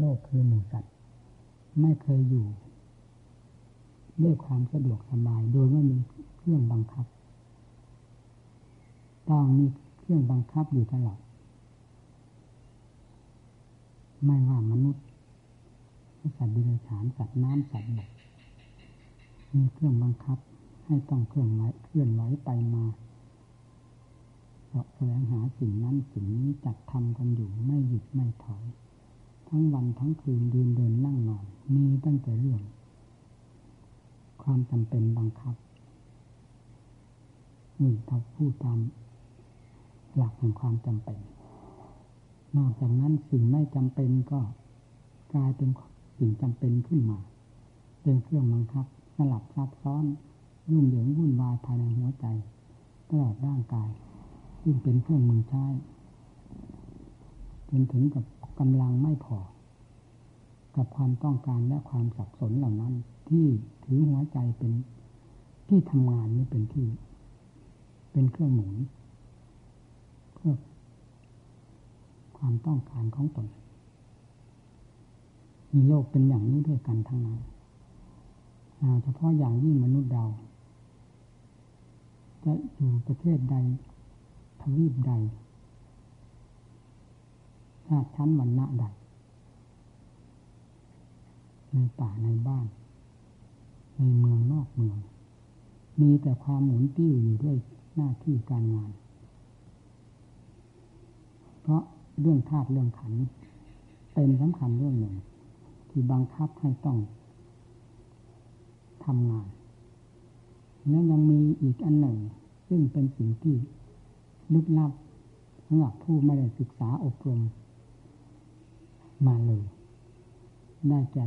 โลกคือหมู่สัตว์ไม่เคยอยู่ ด้วยความสะดวกสบายโดยไม่มีเครื่องบังคับ ต้องมีเครื่องบังคับอยู่ตลอดไม่ว่ามนุษย์สัตว์ดิบฉานสัตว์น้ำสัตว์บกมีเครื่องบังคับ ให้ต้องเครื่องไหวเคลื่อนไหวไปมาเสาะแสวงหาสิ่งนั้นสิ่งนี้จัดทำกันอยู่ไม่หยุดไม่ถอย ทั้งวันทั้งคืนยืนเดินนั่งนอนมีตั้งแต่เรื่อง ความจำเป็นบังคับนี่ถ้าพูดตามหลักแห่งความจำเป็น นอกจากนั้นสิ่งไม่จำเป็นก็กลายเป็นสิ่งจำเป็นขึ้นมา เป็นเครื่องบังคับสลับซับซ้อนยุ่งเหยิงวุ่นวายภายในหัวใจตลอดร่างกายซึ่งเป็นเครื่องมือใช้จนถึงกับ กำลังไม่พอ กับความต้องการและความสับสนเหล่านั้น ที่ถือหัวใจเป็นที่ทำงานนี้เป็นที่ เป็นเครื่องหมุนเพื่อความต้องการของตน มีโลกเป็นอย่างนี้ด้วยกันทั้งนั้นเฉพาะอย่างยิ่งมนุษย์เรา จะอยู่ประเทศใดทวีปใด ชาติชั้นวันณะใด ในป่าในบ้าน ในเมืองนอกเมือง มีแต่ความหมุนติ้วอยู่ด้วยหน้าที่การงาน เพราะเรื่องธาตุเรื่องขัน เป็นสำคัญเรื่องหนึ่ง ที่บังคับให้ต้องทำงานและยังมีอีกอันหนึ่ง ซึ่งเป็นสิ่งที่ลึกลับสำหรับผู้ไม่ได้ศึกษาอบรม มาเลย ได้แก่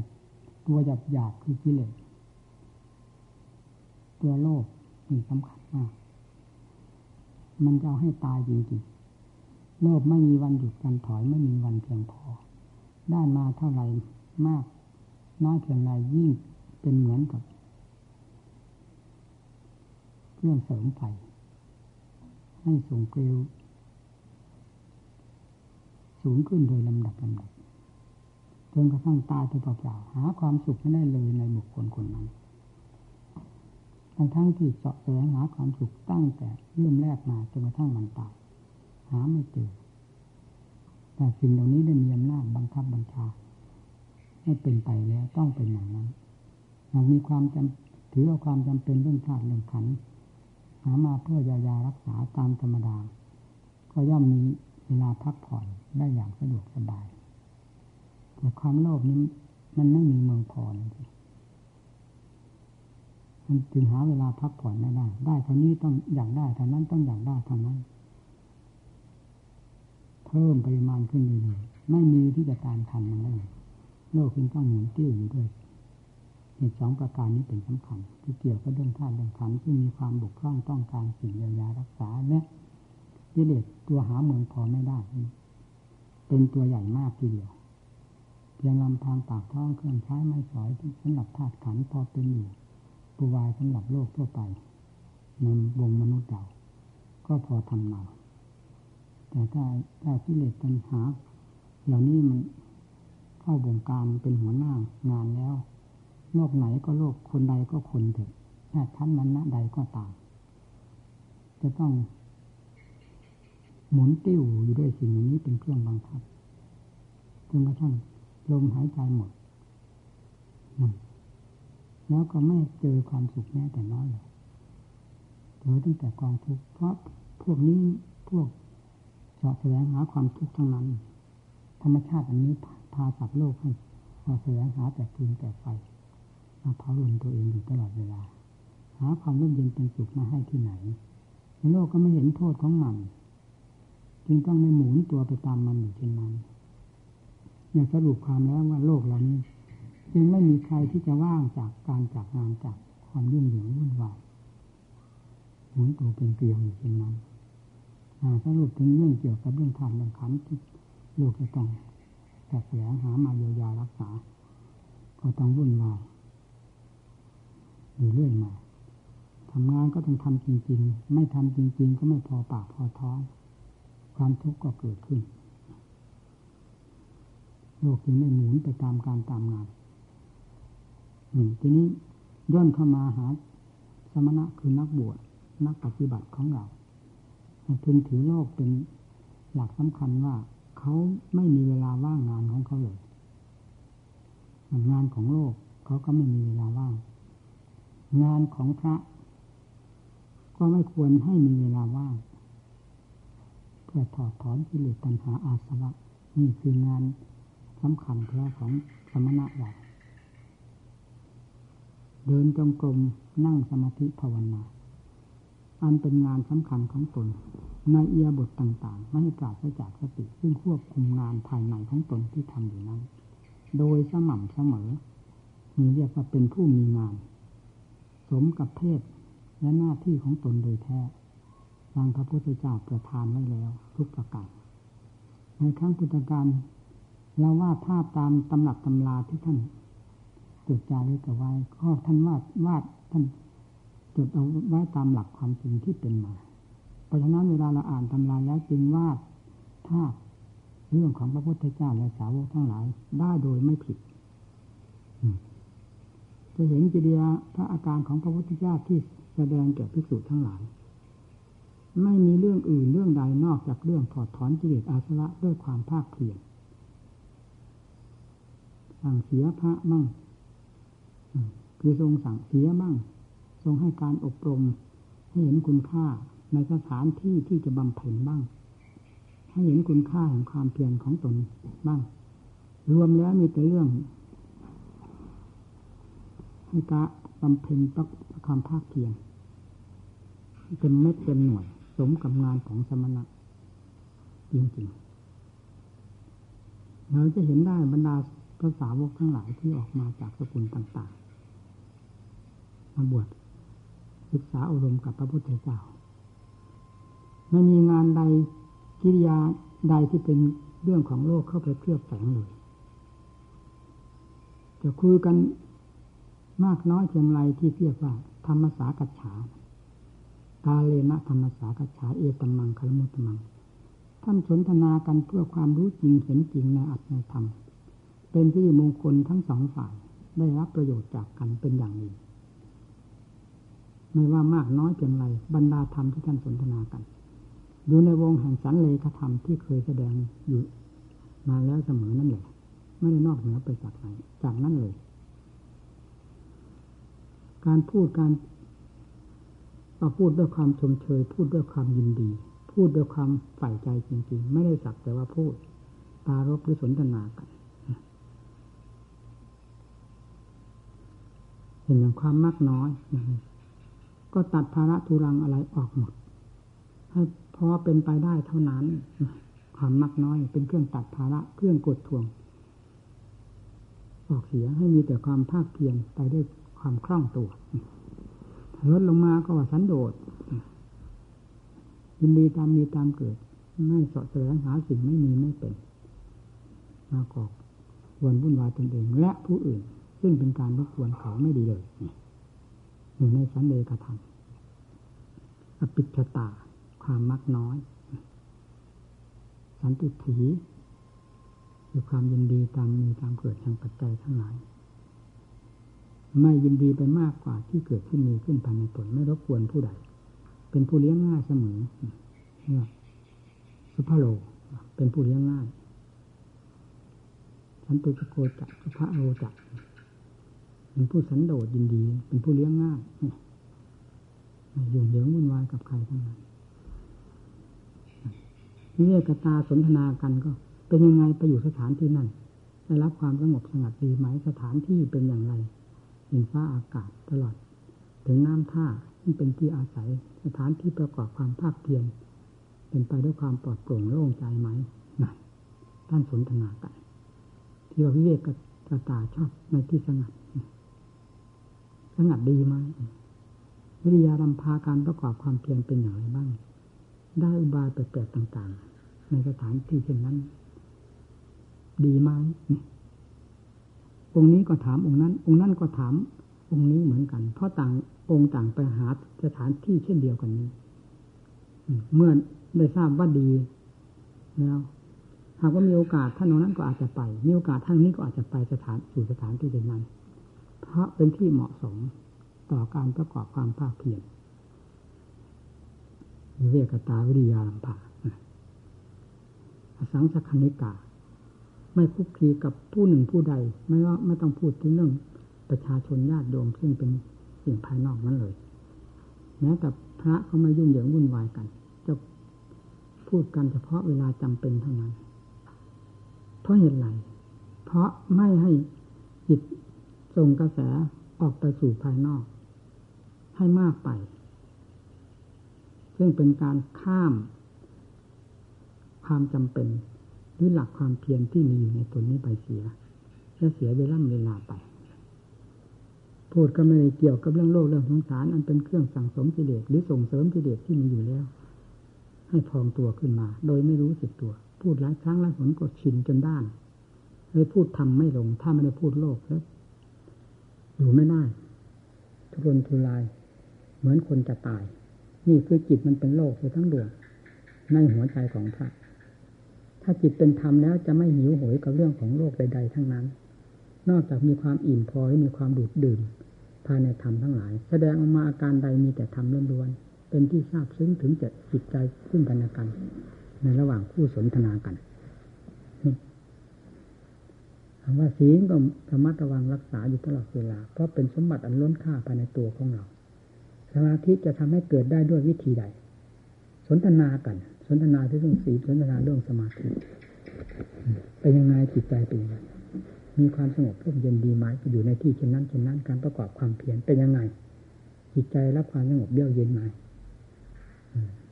ตัวหยาบหยาบคือกิเลสตัวโลกมีสำคัญมาก มันจะเอาให้ตายจริงๆ โลกไม่มีวันหยุดกันถอยไม่มีวันเพียงพอ ได้มาเท่าไหร่มาก น้อยเพียงไรยิ่งเป็นเหมือนกับเครื่องเสริมไฟให้ส่งเกลียวสูงขึ้นโดยลำดับลำดับ จนกระทั่งตายไปเปล่าๆหาความสุขไม่ได้เลยในบุคคลคนนั้นทั้งทั้งที่เสาะแสวงหาความสุขตั้งแต่เริ่มแรกมาจนกระทั่งมันตายหาไม่เจอแต่สิ่งเหล่านี้ได้มีอำนาจบังคับบัญชาให้เป็นไปแล้วต้องเป็นอย่างนั้นหากมีความจำถือเอาความจำเป็นเรื่องธาตุเรื่องขันหามาเพื่อยายารักษาตามธรรมดา ก็ย่อมมีเวลาพักผ่อนได้อย่างสะดวกสบาย แต่ความโลภนี้มันไม่มีเมืองพอเลยมันจึงหาเวลาพักผ่อนไม่ได้ ได้เท่านี้ต้องอยากได้เท่านั้นต้องอยากได้เท่านั้น เพิ่มปริมาณขึ้นเรื่อยๆไม่มีที่จะตามทันมันได้โลกจึงต้องหมุนติ้วอยู่ด้วยเหตุสองประการนี้เป็นสำคัญที่เกี่ยวกับเรื่องธาตุเรื่องขันที่มีความบกพร่องต้องการสิ่งเยียวยารักษาและกิเลสตัวหาเมืองพอไม่ได้ เป็นตัวใหญ่มากทีเดียว พียงลำพังปากท้องเครื่องใช้ไม่สอยสำหรับธาตุขันพอเป็นอยู่ปูวายสำหรับโลกทั่วไปในวงมนุษย์เราก็พอทำนาแต่ถ้าถ้ากิเลสปัญหา เหล่านี้มันเข้าบงการเป็นหัวหน้างานแล้ว โลกไหนก็โลกคนใดก็คนเถอะแค่ชั้นมันนะใดก็ตาม จะต้องหมุนติ้วอยู่ด้วยสิ่งนี้เป็นเครื่องบังคับจนกระทั่ง ลมหายใจหมด แล้วก็ไม่เจอความสุขแม้แต่น้อยเลยเจอตั้งแต่กองทุกข์เพราะพวกนี้พวกเสาะแสวงหาความทุกข์ทั้งนั้น ธรรมชาติอันนี้พาสัตว์โลกให้มาแสวงหาแต่คืนแต่ไฟมาเผาลนตัวเองอยู่ตลอดเวลา หาความร่มเย็นเป็นสุขมาให้ที่ไหนในโลกก็ไม่เห็นโทษของมัน จึงต้องไม่หมุนตัวไปตามมันอยู่เช่นนั้น อยากสรุปความแล้วว่าโลกเหล่านี้จึงไม่มีใครที่จะว่างจากการจากงานจากความยุ่งเหยิงวุ่นวายหมุนตัวเป็นเกลียวอยู่เช่นนั้นสรุปถึงเรื่องเกี่ยวกับเรื่องธาตุเรื่องขันที่โลกจะต้องแต่แสวงหามาเยียวยารักษา ก็ต้องวุ่นวายอยู่เรื่อยมาทำงานก็ต้องทำจริง ๆ ไม่ทำจริง ๆ ก็ไม่พอปากพอท้อง ความทุกข์ก็เกิดขึ้น โลกจึงได้หมุนไปตามการตามงานทีนี้ย่นเข้ามาหาสมณะคือนักบวชนักปฏิบัติของเราพึงถือโลกเป็นหลักสำคัญว่าเขาไม่มีเวลาว่างงานของเขาเลยงานของโลกเขาก็ไม่มีเวลาว่าง งานของพระ ก็ไม่ควรให้มีเวลาว่าง เพื่อถอดถอนกิเลสตัณหาอาสวะนี่คืองาน สำคัญแท้ของสมณะเราเดินจงกรมนั่งสมาธิภาวนา อันเป็นงานสำคัญของตน ในเอียบทต่าง ๆ ไม่ให้ปราศจากสติ ซึ่งควบคุมงานภายในของตนที่ทำอยู่นั้น โดยสม่ำเสมอ มีเรียกว่าเป็นผู้มีงาน สมกับเพศและหน้าที่ของตนโดยแท้ดังพระพุทธเจ้าประทานไว้แล้ว ทุกประการในครั้งพุทธการ เราวาดภาพตามตำหนักตำราที่ท่านจดจารึกเอาไว้ข้อท่านวาดวาดท่านจดเอาไว้ตามหลักความจริงที่เป็นมา เพราะฉะนั้นเวลาเราอ่านตำราแล้วจึงวาดภาพเรื่องของพระพุทธเจ้าและสาวกทั้งหลาย ได้โดยไม่ผิดจะเห็นกิริยาพระอาการของพระพุทธเจ้าที่แสดงแก่ภิกษุทั้งหลาย ไม่มีเรื่องอื่นเรื่องใดนอกจากเรื่องถอดถอนกิเลสอาสวะด้วยความภาคเพียร สั่งเสียพระมั่งคือทรงสั่งเสียบ้างทรงให้การอบรม ให้เห็นคุณค่าในสถานที่ที่จะบำเพ็ญบ้าง ให้เห็นคุณค่าของความเพียรของตนบ้าง รวมแล้วมีแต่เรื่องให้กะบำเพ็ญประความภาคเพียรเป็นเม็ดเป็นหน่วย สมกับงานของสมณะจริงๆเราจะเห็นได้บรรดา ภาษาวกทั้งหลายที่ออกมาจากสกุลต่างๆมาบวชศึกษาอารมณ์กับพระพุทธเจ้าไม่มีงานใดกิริยาใดที่เป็นเรื่องของโลกเข้าไปเคลือบแฝงเลย จะคุยกันมากน้อยเพียงไรที่เรียกว่า ธรรมสากัจฉาตาเลนะธรรมสากัจฉาเอตมมังคลมุตมัง ท่านสนทนากันเพื่อความรู้จริงเห็นจริงในอัตในธรรม เป็นที่มงคลทั้งสองฝ่ายได้รับประโยชน์จากกันเป็นอย่างดีไม่ว่ามากน้อยเพียงไรบรรดาธรรมที่ท่านสนทนากัน อยู่ในวงแห่งสันเลขธรรมที่เคยแสดงอยู่มาแล้วเสมอนั่นแหละไม่ได้นอกเหนือไปจากไหนจากนั้นเลย การพูดการเราพูดด้วยความชมเชย พูดด้วยความยินดี พูดด้วยความใฝ่ใจจริงๆ ไม่ได้สักแต่ว่าพูดตารบหรือสนทนากัน เห็นอย่างความมากน้อยก็ตัดภาระทุรังอะไรออกหมดให้พอเป็นไปได้เท่านั้นความมักน้อยเป็นเครื่องตัดภาระเครื่องกดทวง ออกเสียให้มีแต่ความภาคเพียรไปด้วยความคล่องตัวลดลงมาก็ว่าสันโดษยินดีตามมีตามเกิด ไม่สอะแสวงหาสิ่งไม่มีไม่เป็น มากอกวนวุ่นวายตนเองและผู้อื่น ซึ่งเป็นการรบกวนเขาไม่ดีเลยอยู่ในสันเลกธรรมอปิชตา ความมักน้อย สันติถีคือความยินดีตามมีตามเกิดแห่งปัจจัยทั้งหลาย ไม่ยินดีไปมากกว่าที่เกิดขึ้นมีขึ้นภายในตนไม่รบกวนผู้ใด เป็นผู้เลี้ยงง่ายเสมอเนี่ยสุภโลเป็นผู้เลี้ยงง่ายสันตุจโกจักสุภาโลจัก เป็นผู้สันโดษยินดี เป็นผู้เลี้ยงง่ายอยู่เหลืองวุ่นวายกับใครทั้งนั้นนี่กตาสนทนากันก็ เป็นยังไงไปอยู่สถานที่นั่นได้รับความสงบสงัดดีไหมสถานที่เป็นอย่างไรหินฟ้าอากาศตลอด ถึงน้ำท่าที่เป็นที่อาศัย สถานที่ประกอบความภาคเพียรเป็นไปด้วยความปลอดโปร่งโล่งใจไหมนั่นท่านสนทนากัน ที่เราวิเวกกตาชอบในที่สงัด สงัดดีไหมวิริยารำพาการประกอบความเพียรเป็นอย่างไรบ้าง ได้อุบายแปลกๆต่าง ๆ ในสถานที่เช่นนั้น ดีไหมองค์นี้ก็ถามองค์นั้น องค์นั้นก็ถาม องค์นี้เหมือนกัน เพราะต่างองค์ต่างไปหาสถานที่เช่นเดียวกันนี้เมื่อได้ทราบว่าดีแล้วหากว่ามีโอกาสท่านตรงนั้นก็อาจจะไป มีโอกาสท่านนี้ก็อาจจะไปสถานสู่สถานที่เป็นนั้น เพราะเป็นที่เหมาะสมต่อการประกอบความภาคเพียรวิเวกตาวิริยาลัมภาอสังสคณิกา ไม่คุกคีกับผู้หนึ่งผู้ใด ไม่ว่าไม่ต้องพูดถึงเรื่องประชาชนญาติโยมซึ่งเป็นสิ่งภายนอกนั้นเลย แม้แต่พระเขาไม่ยุ่งเหยิงวุ่นวายกัน จะพูดกันเฉพาะเวลาจำเป็นเท่านั้น เพราะเหตุไรเพราะไม่ให้จิต ส่งกระแสออกไปสู่ภายนอก ให้มากไป ซึ่งเป็นการข้าม ความจำเป็นหรือหลักความเพียรที่มีอยู่ในตนนี้ไปเสียและเสียเวลาเวลาไปพูดก็ไม่ได้เกี่ยวกับเรื่องโลกเรื่องสงสารอันเป็นเครื่องสั่งสมกิเลสหรือส่งเสริมกิเลสที่มีอยู่แล้ว ให้พองตัวขึ้นมา โดยไม่รู้สึกตัว พูดหลายครั้งหลายหนก็ชินจนด้านเลยพูดทำไม่ลง ถ้าไม่ได้พูดโลกแล้ว อยู่ไม่ได้ ทุรนทุราย เหมือนคนจะตาย นี่คือจิตมันเป็นโลกไปทั้งดวงในหัวใจของพระ ถ้าจิตเป็นธรรมแล้วจะไม่หิวโหยกับเรื่องของโลกใดๆทั้งนั้น นอกจากมีความอิ่มพอและมีความดูดดื่มภายในธรรมทั้งหลาย แสดงออกมาอาการใดมีแต่ธรรมล้วนๆเป็นที่ทราบซึ้งถึงจะจิตใจซึ่งกันและกัน ในระหว่างคู่สนทนากัน คำว่าศีลก็ระมัดระวังรักษาอยู่ตลอดเวลา เพราะเป็นสมบัติอันล้นค่าภายในตัวของเรา สมาธิจะทำให้เกิดได้ด้วยวิธีใด สนทนากัน สนทนาเรื่องศีลสนทนาเรื่องสมาธิเป็นยังไงจิตใจเป็นยังไงมีความสงบร่มเย็นดีไหมอยู่ในที่เช่นนั้นเช่นนั้น การประกอบความเพียรเป็นยังไง จิตใจรับความสงบเยือกเย็นไหม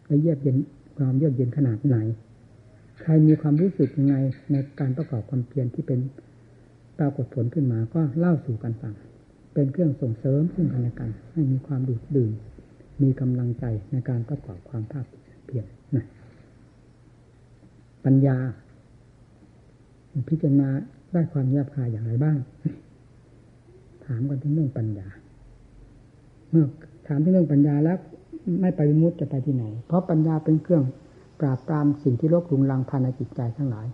และเยือกเย็นความเยือกเย็นขนาดไหน ใครมีความรู้สึกยังไงในการประกอบความเพียรที่เป็น ปรากฏผลขึ้นมาก็เล่าสู่กันฟัง เป็นเครื่องส่งเสริมซึ่งกันและกัน ให้มีความดูดดื่ม มีกำลังใจในการประกอบความภาคเพียรนะปัญญา พิจารณาได้ความแยบคายอย่างไรบ้าง ถามกันถึงเรื่องปัญญา เมื่อถามถึงเรื่องปัญญาแล้วไม่ไปวิมุตจะไปที่ไหน เพราะปัญญาเป็นเครื่องปราบปรามสิ่งที่โลกลุงลังภายในจิตใจทั้งหลาย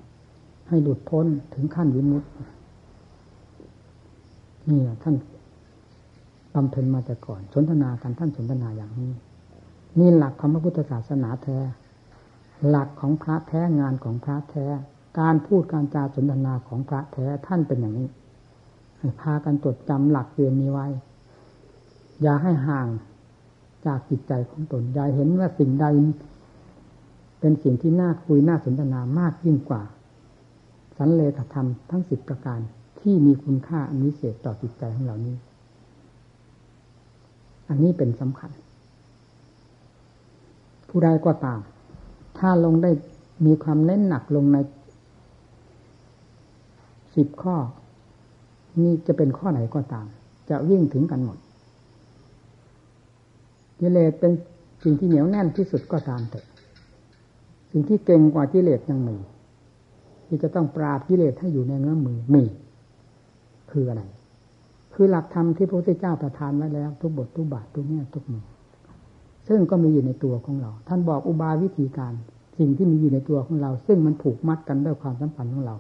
ให้หลุดพ้นถึงขั้นวิมุตติ นี่ท่านบำเพ็ญมาแต่ก่อน สนทนากันท่านสนทนาอย่างนี้ นี่หลักของพระพุทธศาสนาแท้ หลักของพระแท้งานของพระแท้ การพูดการจาสนทนาของพระแท้ท่านเป็นอย่างนี้ให้พากันจดจำหลักเรียนนี้ไว้ อย่าให้ห่างจากจิตใจของตนอย่าเห็นว่าสิ่งใด เป็นสิ่งที่น่าคุยน่าสนทนามากยิ่งกว่า สันเลขธรรมทั้งสิบประการ ที่มีคุณค่าอันวิเศษต่อจิตใจของเรานี้ อันนี้เป็นสำคัญ ผู้ใดก็ตาม ถ้าลงได้มีความเน้นหนักลงในสิบข้อ นี่จะเป็นข้อไหนก็ตาม จะวิ่งถึงกันหมดกิเลสเป็นสิ่งที่เหนียวแน่นที่สุดก็ตามแต่สิ่งที่เก่งกว่ากิเลสยังมีที่จะต้องปราบกิเลสให้อยู่ในเงื้อมือมี คืออะไร คือหลักธรรมที่พระพุทธเจ้าประทานไว้แล้ว ทุกบททุกบาททุกแง่ทุกมุมซึ่งก็มีอยู่ในตัวของเรา ท่านบอกอุบายวิธีการ สิ่งที่มีอยู่ในตัวของเรา ซึ่งมันผูกมัดกันด้วยความสัมพันธ์ของเรา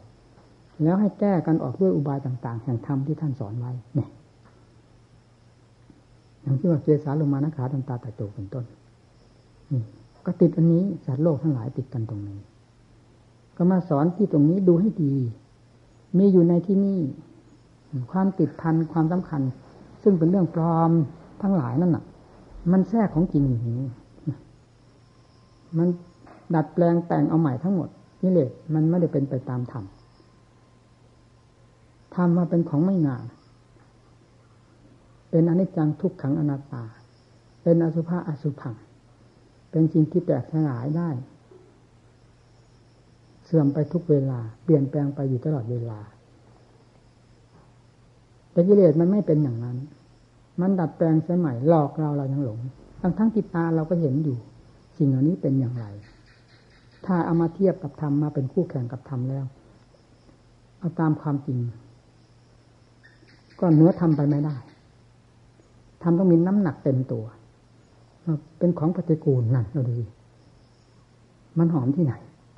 แล้วให้แก้กันออกด้วยอุบายต่าง ๆ แห่งธรรมที่ท่านสอนไว้เนี่ยอย่างที่ว่าเจสาลงมานะขาตันตาตะโจเป็นต้นนี่ก็ติดอันนี้สัตว์โลกทั้งหลายติดกันตรงนี้ ก็มาสอนที่ตรงนี้ดูให้ดี มีอยู่ในที่นี่ ความติดพันความสำคัญ ซึ่งเป็นเรื่องปลอมทั้งหลายนั่นน่ะ มันแทรกของจริงอย่างนี้มันดัดแปลงแต่งเอาใหม่ทั้งหมดนี่เลยมันไม่ได้เป็นไปตามธรรมธรรมมาเป็นของไม่งามเป็นอนิจจังทุกขังอนัตตา เป็นอสุภะอสุพัง เป็นสิ่งที่แตกสลายได้ เสื่อมไปทุกเวลา เปลี่ยนแปลงไปอยู่ตลอดเวลา แต่กิเลสมันไม่เป็นอย่างนั้น มันดัดแปลงใช้ใหม่หลอกเราเรายังหลง ทั้งทั้งติตาเราก็เห็นอยู่ สิ่งเหล่านี้เป็นอย่างไร ถ้าเอามาเทียบกับธรรมมาเป็นคู่แข่งกับธรรมแล้ว เอาตามความจริง ก็เนื้อทำไปไม่ได้ทำต้องมีน้ำหนักเต็มตัว เป็นของปฏิกูลนั่นเราดูมันหอมที่ไหน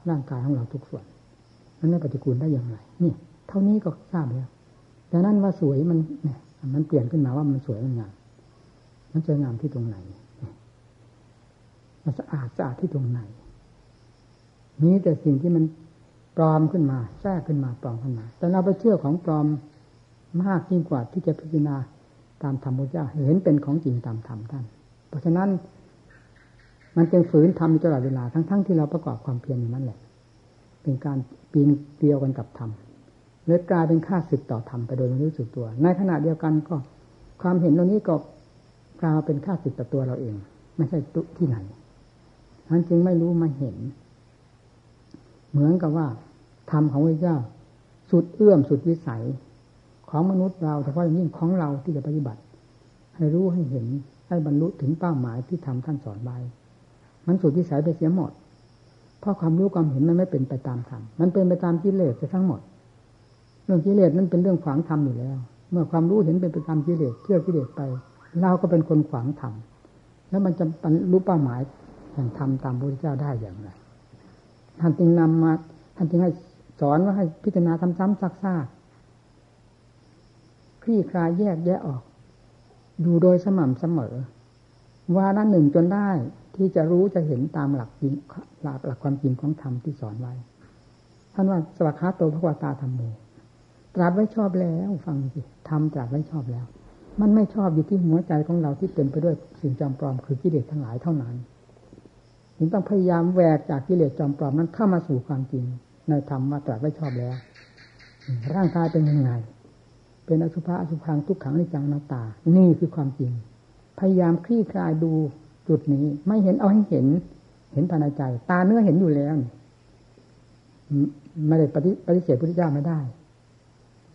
ร่างกายของเราทุกส่วน มันไม่ปฏิกูลได้อย่างไร นี่ เท่านี้ก็ทราบแล้ว ดังนั้นว่าสวยมันเนี่ยมันเปลี่ยนขึ้นมาว่ามันสวยมันงามมันสวยงามที่ตรงไหนมันสะอาดสะอาดที่ตรงไหนมีแต่สิ่งที่มันปลอมขึ้นมาแทรกขึ้นมาปลอมขึ้นมา แต่เราไปเชื่อของปลอมมากยิ่งกว่าที่จะพิจารณาตามธรรมพุทธเจ้าเห็นเป็นของจริงตามธรรมท่าน เพราะฉะนั้น มันเป็นฝืนทำตลอดเวลาทั้งๆทที่เราประกอบความเพียรอยู่นั่นแหละ เป็นการปีนเดียวกันกับธรรม เลยกลายเป็นค่าศึกต่อธรรมไปโดยไม่รู้สึกตัว ในขณะเดียวกันก็ความเห็นตรงนี้ก็กลายเป็นค่าศึกต่อตัวเราเอง ไม่ใช่ตุที่ไหนท่านจึงไม่รู้ไม่เห็น เหมือนกับว่าธรรมของพระเจ้า สุดเอื้อมสุดวิสัยของมนุษย์เราเฉพาะอย่างยิ่งของเราที่จะปฏิบัติ ให้รู้ให้เห็นให้บรรลุถึงเป้าหมายที่ทำท่านสอนไว้มันสุดวิสัยไปเสียหมดเพราะความรู้ความเห็นมันไม่เป็นไปตามธรรมมันเป็นไปตามกิเลสจะทั้งหมด รื่องกิเลสนั้นเป็นเรื่องขวางธรรมอยู่แล้ว เมื่อความรู้เห็นเป็นไปตามกิเลสเชื่อกิเลสไปเราก็เป็นคนขวางธรรมแล้วมันจะบรรลุเป้าหมายแห่งธรรมตามพระพุทธเจ้าได้อย่างไรท่านจึงนำมาท่านจึงให้สอนว่าให้พิจารณาซ้ำๆซักๆคลี่คลายแยกแยะออก ดูโดยสม่ำเสมอ ว่าระหนึ่งจนได้ที่จะรู้จะเห็นตามหลักจริงหลักหลักความจริงของธรรมที่สอนไว้ ท่านว่าสวัสดิ์โตพระวตาธรรมโม ตรัสไว้ชอบแล้วฟังสิทำตรัสไว้ชอบแล้ว มันไม่ชอบอยู่ที่หัวใจของเราที่เต็มไปด้วยสิ่งจอมปลอมคือกิเลสทั้งหลายเท่านั้นถึงต้องพยายามแหวกจากกิเลสจอมปลอมนั้นเข้ามาสู่ความจริง ในธรรมว่าตรัสไว้ชอบแล้ว ร่างกายเป็นยังไง เป็นอสุภะอสุพังทุกขังในจังนาตา นี่คือความจริง พยายามคลี่คลายดูจุดนี้ ไม่เห็นเอาให้เห็น เห็นภายในใจ ตาเนื้อเห็นอยู่แล้วไม่ได้ปฏิปฏิเสธพุทธเจ้าไม่ได้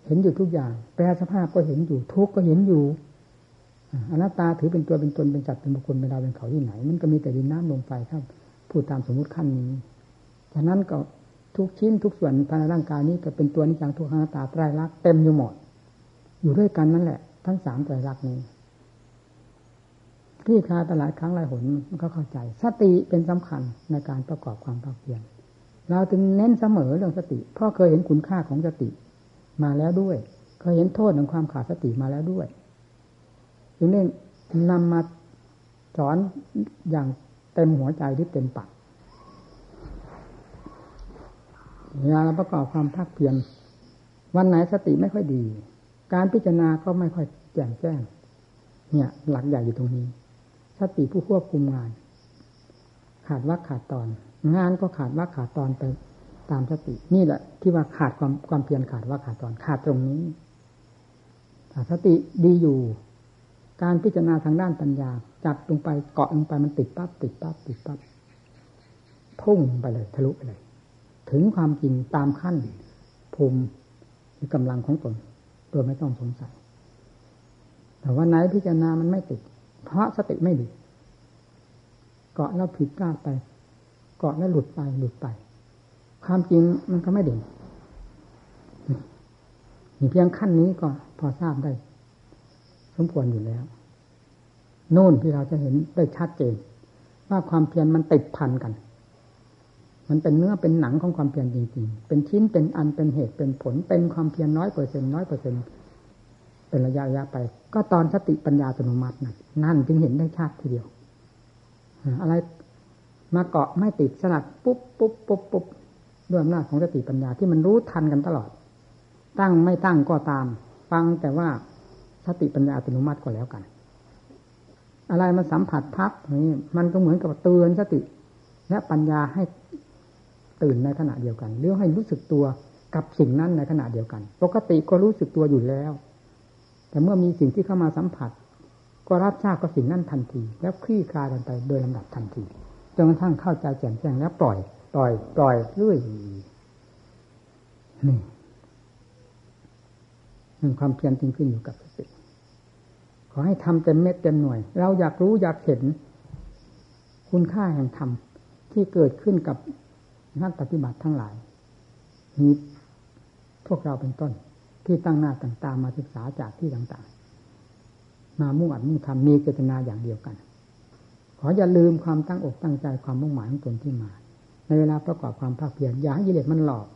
เห็นอยู่ทุกอย่าง แปลสภาพก็เห็นอยู่ ทุกก็เห็นอยู่อนัตตาถือเป็นตัวเป็นตนเป็นจัดเป็นบุคคลเป็นดาวเป็นเขาที่ไหน มันก็มีแต่ดินน้ำลมไฟครับพูดตามสมมุติขั้นนี้ฉะนั้นก็ทุกชิ้นทุกส่วนภายในร่างกายนี้ก็เป็นตัวนิจังทุกขังตาไตรลักษณ์เต็มอยู่หมดอยู่ด้วยกันนั่นแหละ ทั้งสามใจรักนี้ที่คลายตลาดครั้งหลายหนมันก็เข้าใจ สติเป็นสำคัญในการประกอบความภาคเพียรเราจึงเน้นเสมอเรื่องสติ เพราะเคยเห็นคุณค่าของสติ มาแล้วด้วยเคยเห็นโทษของความขาดสติมาแล้วด้วยจึงเน้นนำมาสอนอย่างเต็มหัวใจที่เต็มปากเวลาเราประกอบความภาคเพียรวันไหนสติไม่ค่อยดี การพิจารณาก็ไม่ค่อยแจ่มแจ้ง เนี่ย หลักใหญ่อยู่ตรงนี้ สติผู้ควบคุมงาน ขาดว่าขาดตอน งานก็ขาดว่าขาดตอนไป ตามสติ นี่แหละ ที่ว่าขาดความความเพียรขาดว่าขาดตอนขาดตรงนี้ถ้าสติดีอยู่ การพิจารณาทางด้านปัญญา จับลงไปเกาะลงไปมันติดปั๊บติดปั๊บติดปั๊บพุ่งไปเลย ทะลุไปเลย ถึงความจริงตามขั้น ภูมิหรือกำลังของตนโดยไม่ต้องสงสัย แต่ว่าไหนพิจารณามันไม่ติด เพราะสติไม่ดี เกาะแล้วผิดพลาดไป เกาะแล้วหลุดไปหลุดไป ความจริงมันก็ไม่เด่นเพียงขั้นนี้ก็พอทราบได้ สมควรอยู่แล้ว โน่นที่เราจะเห็นได้ชัดเจน ว่าความเพียรมันติดพันกัน มันเป็นเนื้อเป็นหนังของความเพียรจริงๆ เป็นชิ้นเป็นอันเป็นเหตุเป็นผล เป็นความเพียรน้อยเปอร์เซ็นต์น้อยเปอร์เซ็นต์เป็นระยะระยะไป ก็ตอนสติปัญญาอัตโนมัตินั่นนั่นจึงเห็นได้ชัดทีเดียวอะไรมาเกาะไม่ติดสลัดปุ๊บปุ๊บปุ๊บปุ๊บ ด้วยอำนาจของสติปัญญาที่มันรู้ทันกันตลอด ตั้งไม่ตั้งก็ตาม ฟังแต่ว่าสติปัญญาอัตโนมัติก็แล้วกัน อะไรมาสัมผัสพับนี่มันก็เหมือนกับเตือนสติ และปัญญาให้ตื่นในขณะเดียวกันหรือให้รู้สึกตัวกับสิ่งนั้นในขณะเดียวกัน ปกติก็รู้สึกตัวอยู่แล้ว แต่เมื่อมีสิ่งที่เข้ามาสัมผัส ก็รับทราบกับสิ่งนั้นทันที แล้วคลี่คลายกันไปโดยลำดับทันทีจนกระทั่งเข้าใจแจ่มแจ้งแล้วปล่อย ปล่อยปล่อยเรื่อยนี่หนึ่งความเพียรจริงขึ้นอยู่กับสติขอให้ทำเต็มเม็ดเต็มหน่วย เราอยากรู้อยากเห็น คุณค่าแห่งธรรมที่เกิดขึ้นกับนักปฏิบัติทั้งหลายมีพวกเราเป็นต้น ที่ตั้งหน้าต่างตามาศึกษาจากที่ต่างๆ มามุ่งอัดมุ่งทำมีเจตนาอย่างเดียวกัน ขออย่าลืมความตั้งอกตั้งใจความมุ่งหมายของตนที่มา ในเวลาประกอบความภาคเพียรอย่าให้กิเลสมันหลอก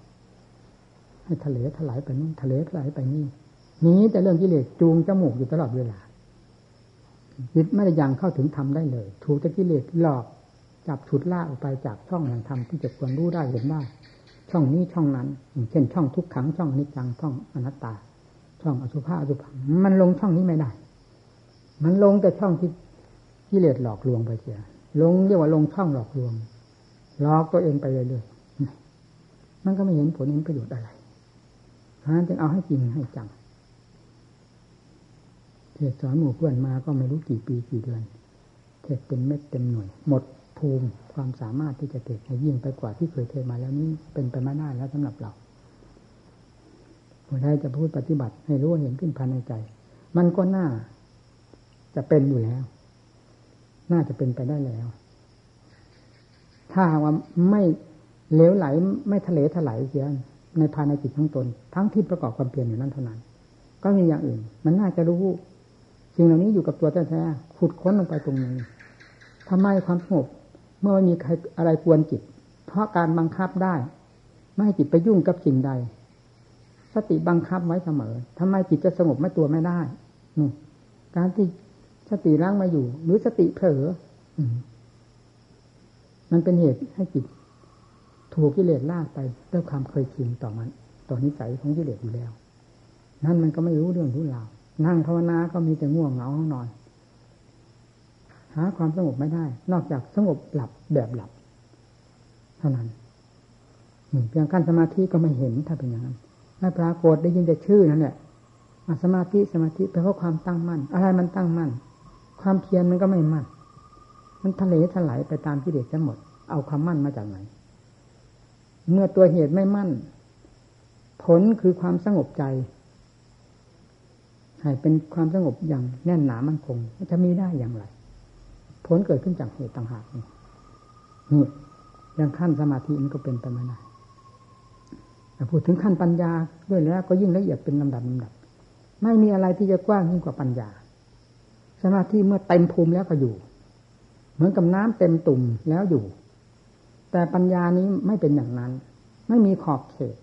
ให้ทะเลถลายไปนู่นทะเลถลายไปนี่นี้แต่เรื่องกิเลสจูงจมูกอยู่ตลอดเวลาจิตไม่ได้ยังเข้าถึงธรรมได้เลย ถูกแต่กิเลสหลอกจับฉุดล่าออกไปจากช่องแห่งธรรมที่จะควรรู้ได้เห็นได้ช่องนี้ช่องนั้น เช่น ช่องทุกขังช่องอนิจจังช่องอนัตตา ช่องอสุภะอสุภังมันลงช่องนี้ไม่ได้ มันลงแต่ช่องที่กิเลสหลอกลวงไปเสียลงเรียกว่าลงช่องหลอกลวง ล้อกตัวเองไปเรื่อยๆมันก็ไม่เห็นผลเห็นประโยชน์อะไรฉะนั้นจึงเอาให้จริงให้จังเทศสอนหมู่เพื่อนมาก็ไม่รู้กี่ปีกี่เดือน เทศเป็นเม็ดเต็มหน่วย หมดภูมิความสามารถที่จะเทศให้ยิ่งไปกว่าที่เคยเทศมาแล้วนี้เป็นไปไม่ได้แล้วสำหรับเราผู้ใดจะพูดปฏิบัติ ให้รู้เห็นขึ้นภายในใจ มันก็น่าจะเป็นอยู่แล้ว น่าจะเป็นไปได้แล้ว ถ้าว่าไม่เลวไหลไม่ทะเลถลายเสียในภายในจิตทั้งตน ทั้งที่ประกอบความเปลี่ยนอยู่นั้นเท่านั้น ก็มีอย่างอื่น มันน่าจะรู้สิ่งเหล่านี้อยู่กับตัวแท้ๆขุดค้นลงไปตรงนี้ทำไมความสงบเมื่อไม่มีใครอะไรกวนจิต เพราะการบังคับได้ ไม่ให้จิตไปยุ่งกับสิ่งใด สติบังคับไว้เสมอทำไมจิตจะสงบไม่ตัวไม่ได้นี่การที่สติร่างมาอยู่ หรือสติเผลอ มันเป็นเหตุให้จิตถูกกิเลสลากไปด้วยความเคยชินต่อมันต่อนิสัยของกิเลสอยู่แล้ว นั่นมันก็ไม่รู้เรื่องรู้ราวนั่งภาวนาก็มีแต่ง่วงเหงาห้องนอน หาความสงบไม่ได้ นอกจากสงบหลับแบบหลับ เท่านั้นเพียงขั้นสมาธิก็ไม่เห็นถ้าเป็นอย่างนั้นไม่ปรากฏได้ยินแต่ชื่อนั่นแหละสมาธิสมาธิแปลว่าความตั้งมั่น อะไรมันตั้งมั่น ความเพียรมันก็ไม่มั่น มันทะเลถลายไปตามกิเลสจะหมด เอาความมั่นมาจากไหน เมื่อตัวเหตุไม่มั่น ผลคือความสงบใจให้เป็นความสงบอย่างแน่นหนามั่นคงจะมีได้อย่างไร ผลเกิดขึ้นจากเหตุต่างหากนี่นี่อย่างขั้นสมาธิมันก็เป็นไปไม่ได้แต่พูดถึงขั้นปัญญาด้วยแล้ว ก็ยิ่งละเอียดเป็นลำดับลำดับ ไม่มีอะไรที่จะกว้างยิ่งกว่าปัญญา สมาธิเมื่อเต็มภูมิแล้วก็อยู่ เหมือนกับน้ำเต็มตุ่มแล้วอยู่ แต่ปัญญานี้ไม่เป็นอย่างนั้น ไม่มีขอบเขต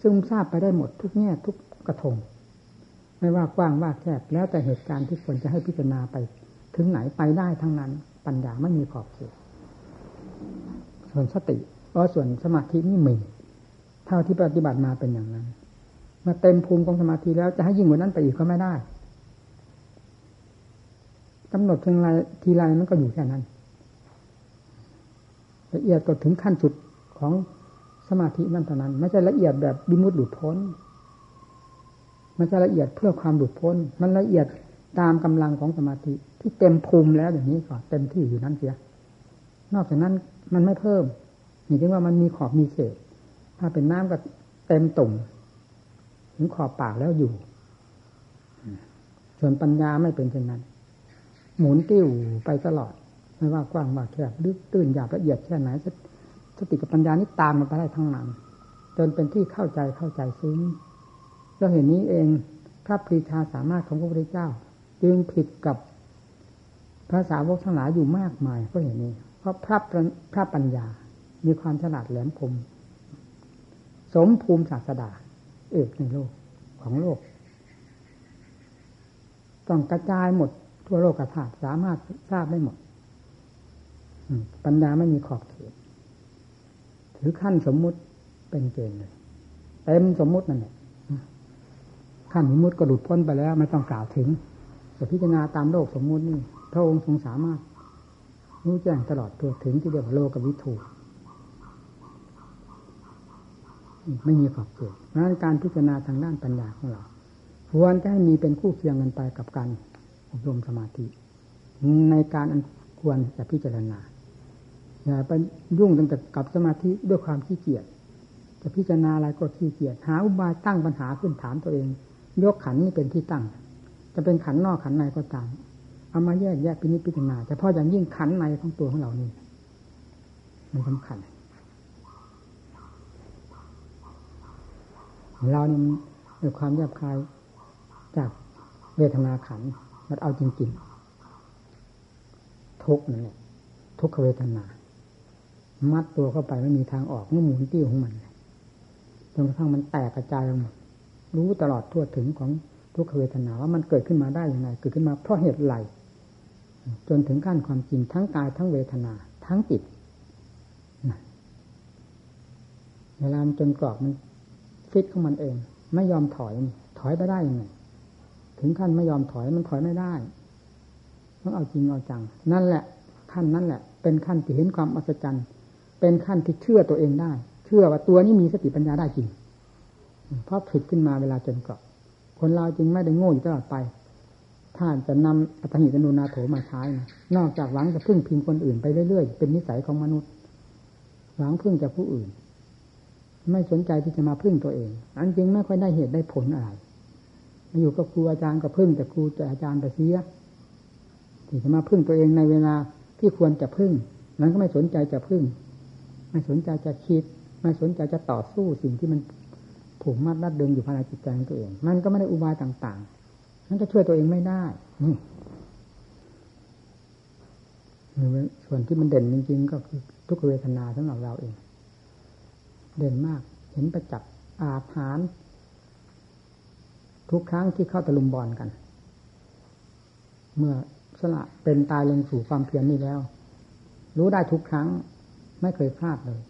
ซึมซาบไปได้หมดทุกแง่ทุกกระทง ไม่ว่ากว้างว่าแคบแล้วแต่เหตุการณ์ที่ควรจะให้พิจารณาไป ถึงไหนไปได้ทั้งนั้น ปัญญาไม่มีขอบเขต ส่วนสติเพราะส่วนสมาธินี่มีเท่าที่ปฏิบัติมาเป็นอย่างนั้นมาเต็มภูมิของสมาธิแล้วจะให้ยิ่งกว่านั้นไปอีกก็ไม่ได้ กำหนดเพียงไรทีไรมันก็อยู่แค่นั้นละเอียดก็ถึงขั้นสุดของสมาธินั่นเท่านั้น ไม่ใช่ละเอียดแบบบิมุดหลุดพ้นมันจะละเอียดเพื่อความหลุดพ้น มันละเอียดตามกำลังของสมาธิที่เต็มภูมิแล้วอย่างนี้ก่อนเต็มที่อยู่นั้นเสีย นอกจากนั้นมันไม่เพิ่มอย่างที่ว่ามันมีขอบมีเศษถ้าเป็นน้ำก็เต็มตุ่มถึงขอบปากแล้วอยู่ ส่วนปัญญาไม่เป็นเช่นนั้น หมุนติ้วไปตลอด ไม่ว่ากว้างว่าแคบลึกตื้นหยาบละเอียดแค่ไหนสติกับปัญญานี่ตามมาไปได้ทั้งนั้นจนเป็นที่เข้าใจเข้าใจซึ้งเราเห็นนี้เองพระปรีชาสามารถของพระพุทธเจ้า จึงผิดกับภาษาวกทั้งหลายอยู่มากมายก็เห็นนี้ เพราะพระพระปัญญา มีความฉลาดแหลมคมสมภูมิศาสดา เอกในโลกของโลก ต้องกระจายหมด ทั่วโลกกระถาสามารถทราบได้หมดปัญญาไม่มีขอบเขตถือขั้นสมมุติเป็นเกณฑ์เลยเต็มสมมุตินั่นแหละขั้นสมมุติก็หลุดพ้นไปแล้ว ไม่ต้องกล่าวถึงแต่พิจารณาตามโลกสมมุตินี่พระองค์ทรงสามารถรู้แจ้งตลอดตัวถึงที่เรียกว่าโลกวิถูไม่มีขอบเขตนั้นการพิจารณาทางด้านปัญญาของเราควรจะให้มีเป็นคู่เคียงกันไปกับการ อบรมสมาธิ ในการอันควรจะพิจารณาอย่าไปยุ่งตั้งแต่กับสมาธิด้วยความขี้เกียจจะพิจารณาอะไรก็ขี้เกียจหาอุบายตั้งปัญหาขึ้นถามตัวเอง ยกขันนี่เป็นที่ตั้ง จะเป็นขันนอกขันในก็ตามเอามาแยกแยกพินิจพิจารณาแต่พออย่างยิ่งขันในของตัวของเรานี่มันสำคัญเรานี่ด้วยความแยบคายจากเวทนาขัน มันเอาจริงๆ ทุกนั่นแหละทุกขเวทนา มัดตัวเข้าไปไม่มีทางออกมันหมุนติ้วของมันจนกระทั่งมันแตกกระจายออกมารู้ตลอดทั่วถึงของทุกขเวทนาว่ามันเกิดขึ้นมาได้อย่างไรเกิดขึ้นมาเพราะเหตุไรจนถึงขั้นความจริงทั้งกายทั้งเวทนา ทั้งจิตเวลามันจนกรอบมันฟิตของมันเอง ไม่ยอมถอย ถอยไปได้ยังไง ถึงขั้นไม่ยอมถอยมันถอยไม่ได้ต้องเอาจริงเอาจัง นั่นแหละ ขั้นนั้นแหละ เป็นขั้นที่เห็นความอัศจรรย์เป็นขั้นที่เชื่อตัวเองได้ เชื่อว่าตัวนี้มีสติปัญญาได้จริงเพราะผิดขึ้นมาเวลาจนกรอบคนเราจึงไม่ได้โง่อยู่ตลอดไป ถ้าจะนำอัตหิตนุนาโถมาใช้นะนอกจากหวังจะพึ่งพิงคนอื่นไปเรื่อยๆ เป็นนิสัยของมนุษย์ หวังพึ่งจากผู้อื่น ไม่สนใจที่จะมาพึ่งตัวเอง อันจริงไม่ค่อยได้เหตุได้ผลอะไร อยู่กับครูอาจารย์ก็พึ่งแต่ครูแต่อาจารย์ไปเสียที่จะมาพึ่งตัวเองในเวลาที่ควรจะพึ่ง นั้นก็ไม่สนใจจะพึ่ง ไม่สนใจจะคิด ไม่สนใจจะต่อสู้สิ่งที่มันผูกมัดรัดดึงอยู่ภายในจิตใจของตัวเอง มันก็ไม่ได้อุบายต่างๆนั่นก็ช่วยตัวเองไม่ได้นี่ส่วนที่มันเด่นจริงๆ ก็คือทุกเวทนาสำหรับเราเอง เด่นมาก เห็นประจักษ์อาถาน ทุกครั้งที่เข้าตะลุมบอลกัน เมื่อสละเป็นตายลงสู่ความเพียรนี้แล้ว รู้ได้ทุกครั้งไม่เคยพลาดเลย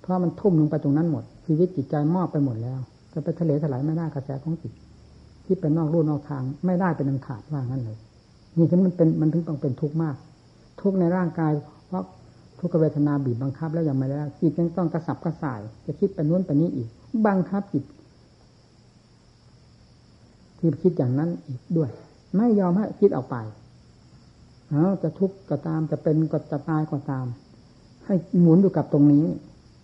เพราะมันทุ่มลงไปตรงนั้นหมด ชีวิตจิตใจมอบไปหมดแล้ว จะไปทะเลถลายไม่ได้กระแสของจิตที่เป็นนอกรูนอกทางไม่ได้เป็นอันขาดว่างั้นเลยนี่ถึงมันเป็นมันถึงต้องเป็นทุกข์มาก ทุกข์ในร่างกายเพราะทุกขเวทนาบีบบังคับแล้วยังไม่แล้วจิตยังต้องกระสับกระส่าย จะคิดไปนู้นไปนี้อีก บังคับจิต ที่คิดอย่างนั้นอีกด้วย ไม่ยอมให้คิดออกไปเอาจะทุกข์ก็ตามจะเป็นก็จะตายก็ตาม ให้หมุนอยู่กับตรงนี้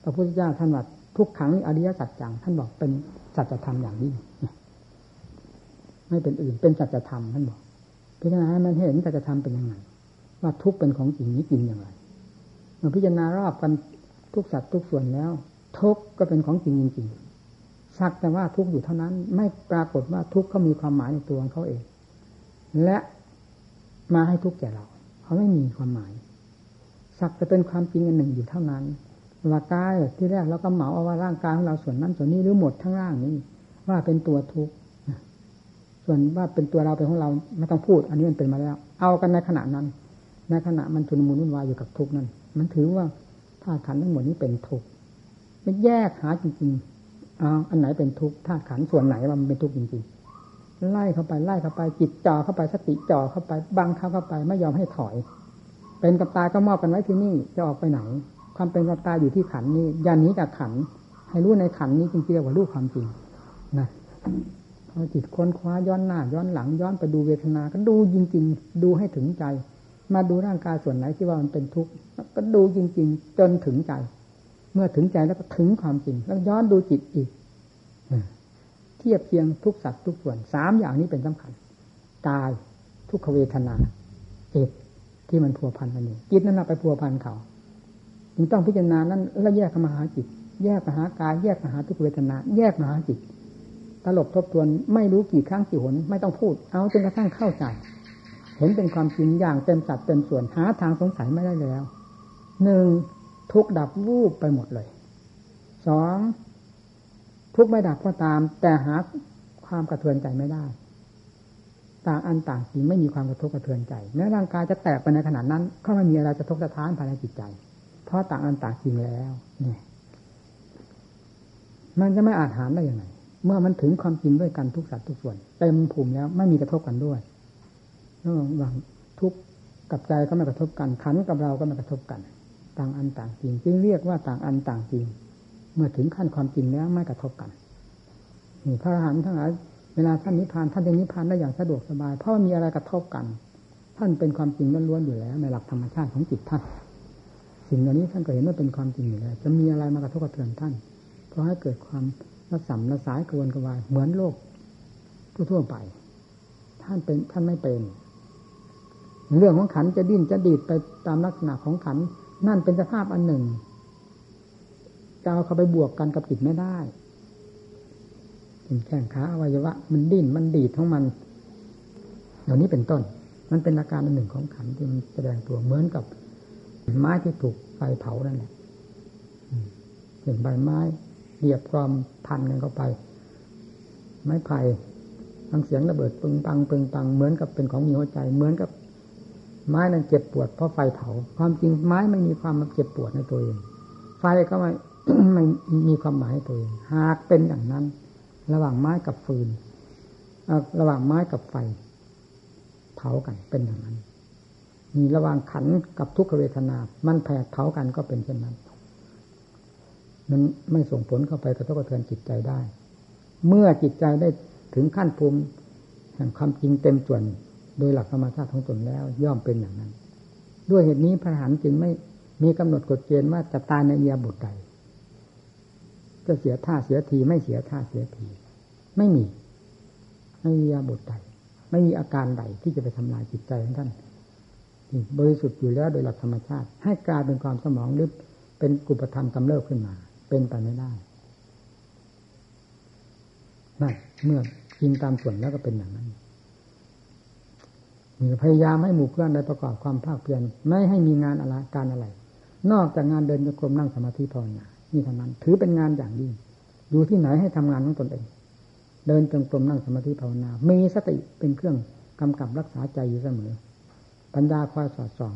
พระพุทธเจ้าท่านว่าทุกขังอริยสัจจังท่านบอกเป็นสัจธรรมอย่างนี้ไม่เป็นอื่นเป็นสัจธรรมท่านบอกพิจารณาให้มันเห็นสัจธรรมเป็นยังไงว่าทุกเป็นของจริงนี้จริงอย่างไรเมื่อพิจารณารอบกันทุกสัตว์ทุกส่วนแล้ว ทุกก็เป็นของจริงจริง สักแต่ว่าทุกอยู่เท่านั้น ไม่ปรากฏว่าทุกเขามีความหมายในตัวของเขาเอง และมาให้ทุกแก่เราเขาไม่มีความหมาย สักจะเป็นความจริงอันหนึ่งอยู่เท่านั้นว่ากายที่แรกเราก็เหมาเอาว่าร่างกายของเราส่วนนั้นส่วนนี้หรือหมดทั้งร่างนี้ ว่าเป็นตัวทุกข์ส่วนว่าเป็นตัวเราเป็นของเราไม่ต้องพูด อันนี้มันเป็นมาแล้ว เอากันในขณะนั้น ในขณะมันชุนมุนวุ่นวายอยู่กับทุกข์นั้น มันถือว่าธาตุขันธ์ทั้งหมดนี้เป็นทุกข์ไม่แยกหาจริงๆ เอาอันไหนเป็นทุกข์ธาตุขันส่วนไหนว่ามันเป็นทุกข์จริงๆ ไล่เข้าไปไล่เข้าไปจิตจ่อเข้าไปสติจ่อเข้าไปบังเข้าเข้าไปไม่ยอมให้ถอย เป็นกับตายก็มอบกันไว้ที่นี่จะออกไปไหน ความเป็นความตายอยู่ที่ขันนี้ยานี้จากขัน ให้รู้ในขันนี้จริงๆเรียกว่ารู้ความจริงนะพอจิตค้นคว้าย้อนหน้า ย้อนหลังย้อนไปดูเวทนา ก็ดูจริง ๆ ดูให้ถึงใจ มาดูร่างกายส่วนไหนที่ว่ามันเป็นทุกข์ก็ดูจริง ๆ จนถึงใจ เมื่อถึงใจแล้วก็ถึงความจริง แล้วย้อนดูจิตอีกเทียบเทียงทุกสัตว์ทุกส่วนสามอย่างนี้เป็นสำคัญกายทุกขเวทนาจิตที่มันพัวพันกันอยู่จิตนั่นแหละไปพัวพันเขาจึงต้องพิจารณานั้นแล้วแยกมาหาจิต แยกมาหากายแยกมาหาทุกเวทนา แยกมาหาจิตตลบทบทวนไม่รู้กี่ครั้งกี่หนไม่ต้องพูด เอาจนกระทั่งเข้าใจ เห็นเป็นความจริงอย่างเต็มสัดเต็มส่วนหาทางสงสัยไม่ได้แล้วหนึ่ง ทุกดับวูบไปหมดเลยสองทุกไม่ดับก็ตาม แต่หาความกระเทือนใจไม่ได้ ต่างอันต่างจริงไม่มีความกระทบกระเทือนใจแม้ร่างกายจะแตกไปในขนาดนั้น ก็ไม่มีอะไรจะทกสะท้านภายในจิตใจ เพราะต่างอันต่างจริงแล้ว เนี่ย มันจะไม่อาจหารได้ยังไงเมื่อมันถึงความจริงด้วยกันทุกสัตว์ทุกส่วน เต็มภูมิแล้วไม่มีกระทบกันด้วยระหว่างทุกกับใจก็ไม่กระทบกันขันกับเราก็ไม่กระทบกัน ต่างอันต่างจริงจึงเรียกว่าต่างอันต่างจริง เมื่อถึงขั้นความจริงแล้วไม่กระทบกันนี่พระอรหันต์ทั้งหลายเวลาท่านนิพพานท่านจะนิพพานได้อย่างสะดวกสบาย เพราะมีอะไรกระทบกัน ท่านเป็นความจริงล้วนๆอยู่แล้ว ในหลักธรรมชาติของจิตท่านสิ่งเหล่านี้ท่านก็เห็นว่าเป็นความจริงอยู่แล้ว จะมีอะไรมากระทบกระเทือนท่าน เพราะให้เกิดความระสำระสายกระวนกระวายเหมือนโลกทั่วๆไป ท่านเป็นท่านไม่เป็น เรื่องของขันจะดิ้นจะดีดไปตามลักษณะของขัน นั่นเป็นสภาพอันหนึ่งจะเอาเข้าไปบวกกันกับจิตไม่ได้แข้งขาอวัยวะ มันดิ้นมันดีดของมันเหล่านี้เป็นต้น มันเป็นอาการอันหนึ่งของขันที่มันแสดงตัวเหมือนกับไม้ที่ถูกไฟเผานั่นแหละเห็นใบไม้เหยียบกรอมพันกันเข้าไป ไม้ไผ่ฟังเสียงระเบิดปึงปังปึงปังเหมือนกับเป็นของมีหัวใจ เหมือนกับ ไม้นั้นเจ็บปวดเพราะไฟเผา ความจริงไม้ไม่มีความเจ็บปวดในตัวเอง ไฟก็ไม่ไม่มีความหมายตัวเองหากเป็นอย่างนั้น ระหว่างไม้กับฟืนระหว่างไม้กับไฟ เผากันเป็นอย่างนั้น มีระหว่างขันกับทุกขเวทนา มันแผดเผากันก็เป็นเช่นนั้น มันไม่ส่งผลเข้าไปกระทบกระเทือนจิตใจได้ เมื่อจิตใจได้ถึงขั้นภูมิแห่งความจริงเต็มส่วน โดยหลักธรรมชาติของตนแล้ว ย่อมเป็นอย่างนั้น ด้วยเหตุนี้พระหันจึงไม่มีกำหนดกฎเกณฑ์ว่าจะตายในเอียบุตรใดจะเสียท่าเสียทีไม่เสียท่าเสียที ไม่มี ไม่มีอาบทใดไม่มีอาการใดที่จะไปทำลายจิตใจของท่านบริสุทธิ์อยู่แล้วโดยหลักธรรมชาติ ให้กลายเป็นความสมองหรือเป็นกุปธรรมกำเริบขึ้นมา เป็นไปไม่ได้นั่นเมื่อกินตามส่วนแล้วก็เป็นอย่างนั้น พยายามให้หมู่เพื่อนได้ประกอบความภาคเพียรไม่ให้มีงานอะไรการอะไร นอกจากงานเดินโยกรมนั่งสมาธิภาวนานี่เท่านั้น ถือเป็นงานอย่างยิ่งอยู่ที่ไหนให้ทำงานของตนเอง เดินจงกรมนั่งสมาธิภาวนา มีสติเป็นเครื่องกำกับรักษาใจอยู่เสมอ ปัญญาคอยสอดส่อง